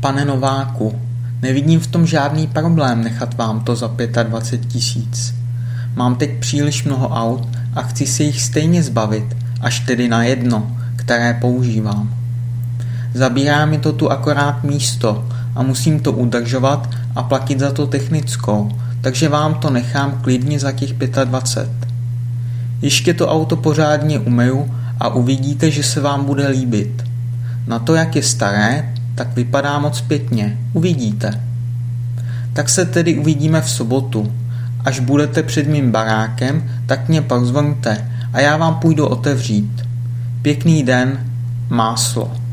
Pane Nováku, nevidím v tom žádný problém nechat vám to za 25 tisíc. Mám teď příliš mnoho aut a chci se jich stejně zbavit, až tedy na jedno, které používám. Zabírá mi to tu akorát místo a musím to udržovat a platit za to technickou, takže vám to nechám klidně za těch 25. Ještě to auto pořádně umeju a uvidíte, že se vám bude líbit. Na to, jak je staré, tak vypadá moc pěkně. Uvidíte. Tak se tedy uvidíme v sobotu. Až budete před mým barákem, tak mě pozvoňte a já vám půjdu otevřít. Pěkný den, máslo.